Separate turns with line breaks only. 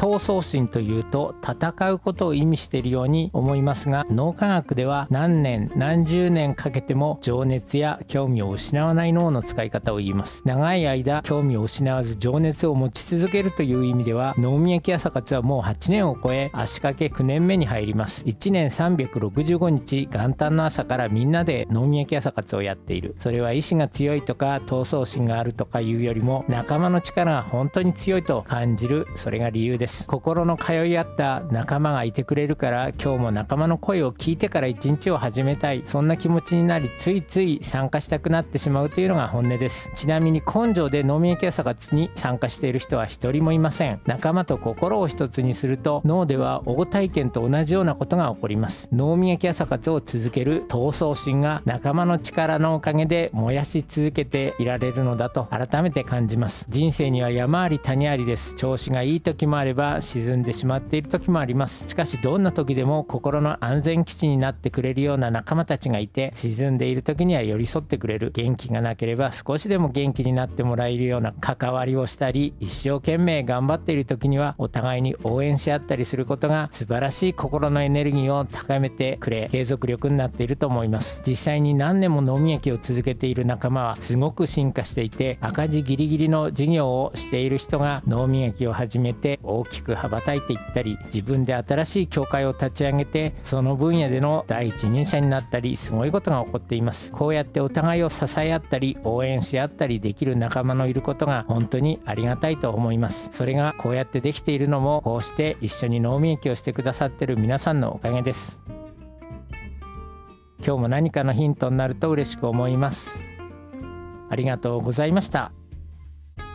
闘争心というと戦うことを意味しているように思いますが脳科学では何年何十年かけても情熱や興味を失わない脳の使い方を言います。長い間興味を失わず情熱を持ち続けるという意味では脳みやき朝活はもう8年を超え足掛け9年目に入ります。1年365日元旦の朝からみんなで脳みやき朝活をやっている。それは意志が強いとか闘争心があるとかいうよりも仲間の力が本当に強いと感じる。それが理由です。です。心の通い合った仲間がいてくれるから今日も仲間の声を聞いてから一日を始めたい。そんな気持ちになりついつい参加したくなってしまうというのが本音です。ちなみに根性で脳みやき朝活に参加している人は一人もいません。仲間と心を一つにすると脳では応体験と同じようなことが起こります。脳みやき朝活を続ける闘争心が仲間の力のおかげで燃やし続けていられるのだと改めて感じます。人生には山あり谷ありです。調子がいい時もあればば沈んでしまっている時もあります。しかしどんな時でも心の安全基地になってくれるような仲間たちがいて沈んでいる時には寄り添ってくれる。元気がなければ少しでも元気になってもらえるような関わりをしたり一生懸命頑張っている時にはお互いに応援し合ったりすることが素晴らしい心のエネルギーを高めてくれ継続力になっていると思います。実際に何年も飲み焼きを続けている仲間はすごく進化していて赤字ギリギリの事業をしている人が脳みやきを始めて大きく羽ばたいていったり自分で新しい教会を立ち上げてその分野での第一人者になったりすごいことが起こっています。こうやってお互いを支え合ったり応援し合ったりできる仲間のいることが本当にありがたいと思います。それがこうやってできているのもこうして一緒に脳みきをしてくださってる皆さんのおかげです。今日も何かのヒントになると嬉しく思います。ありがとうございました。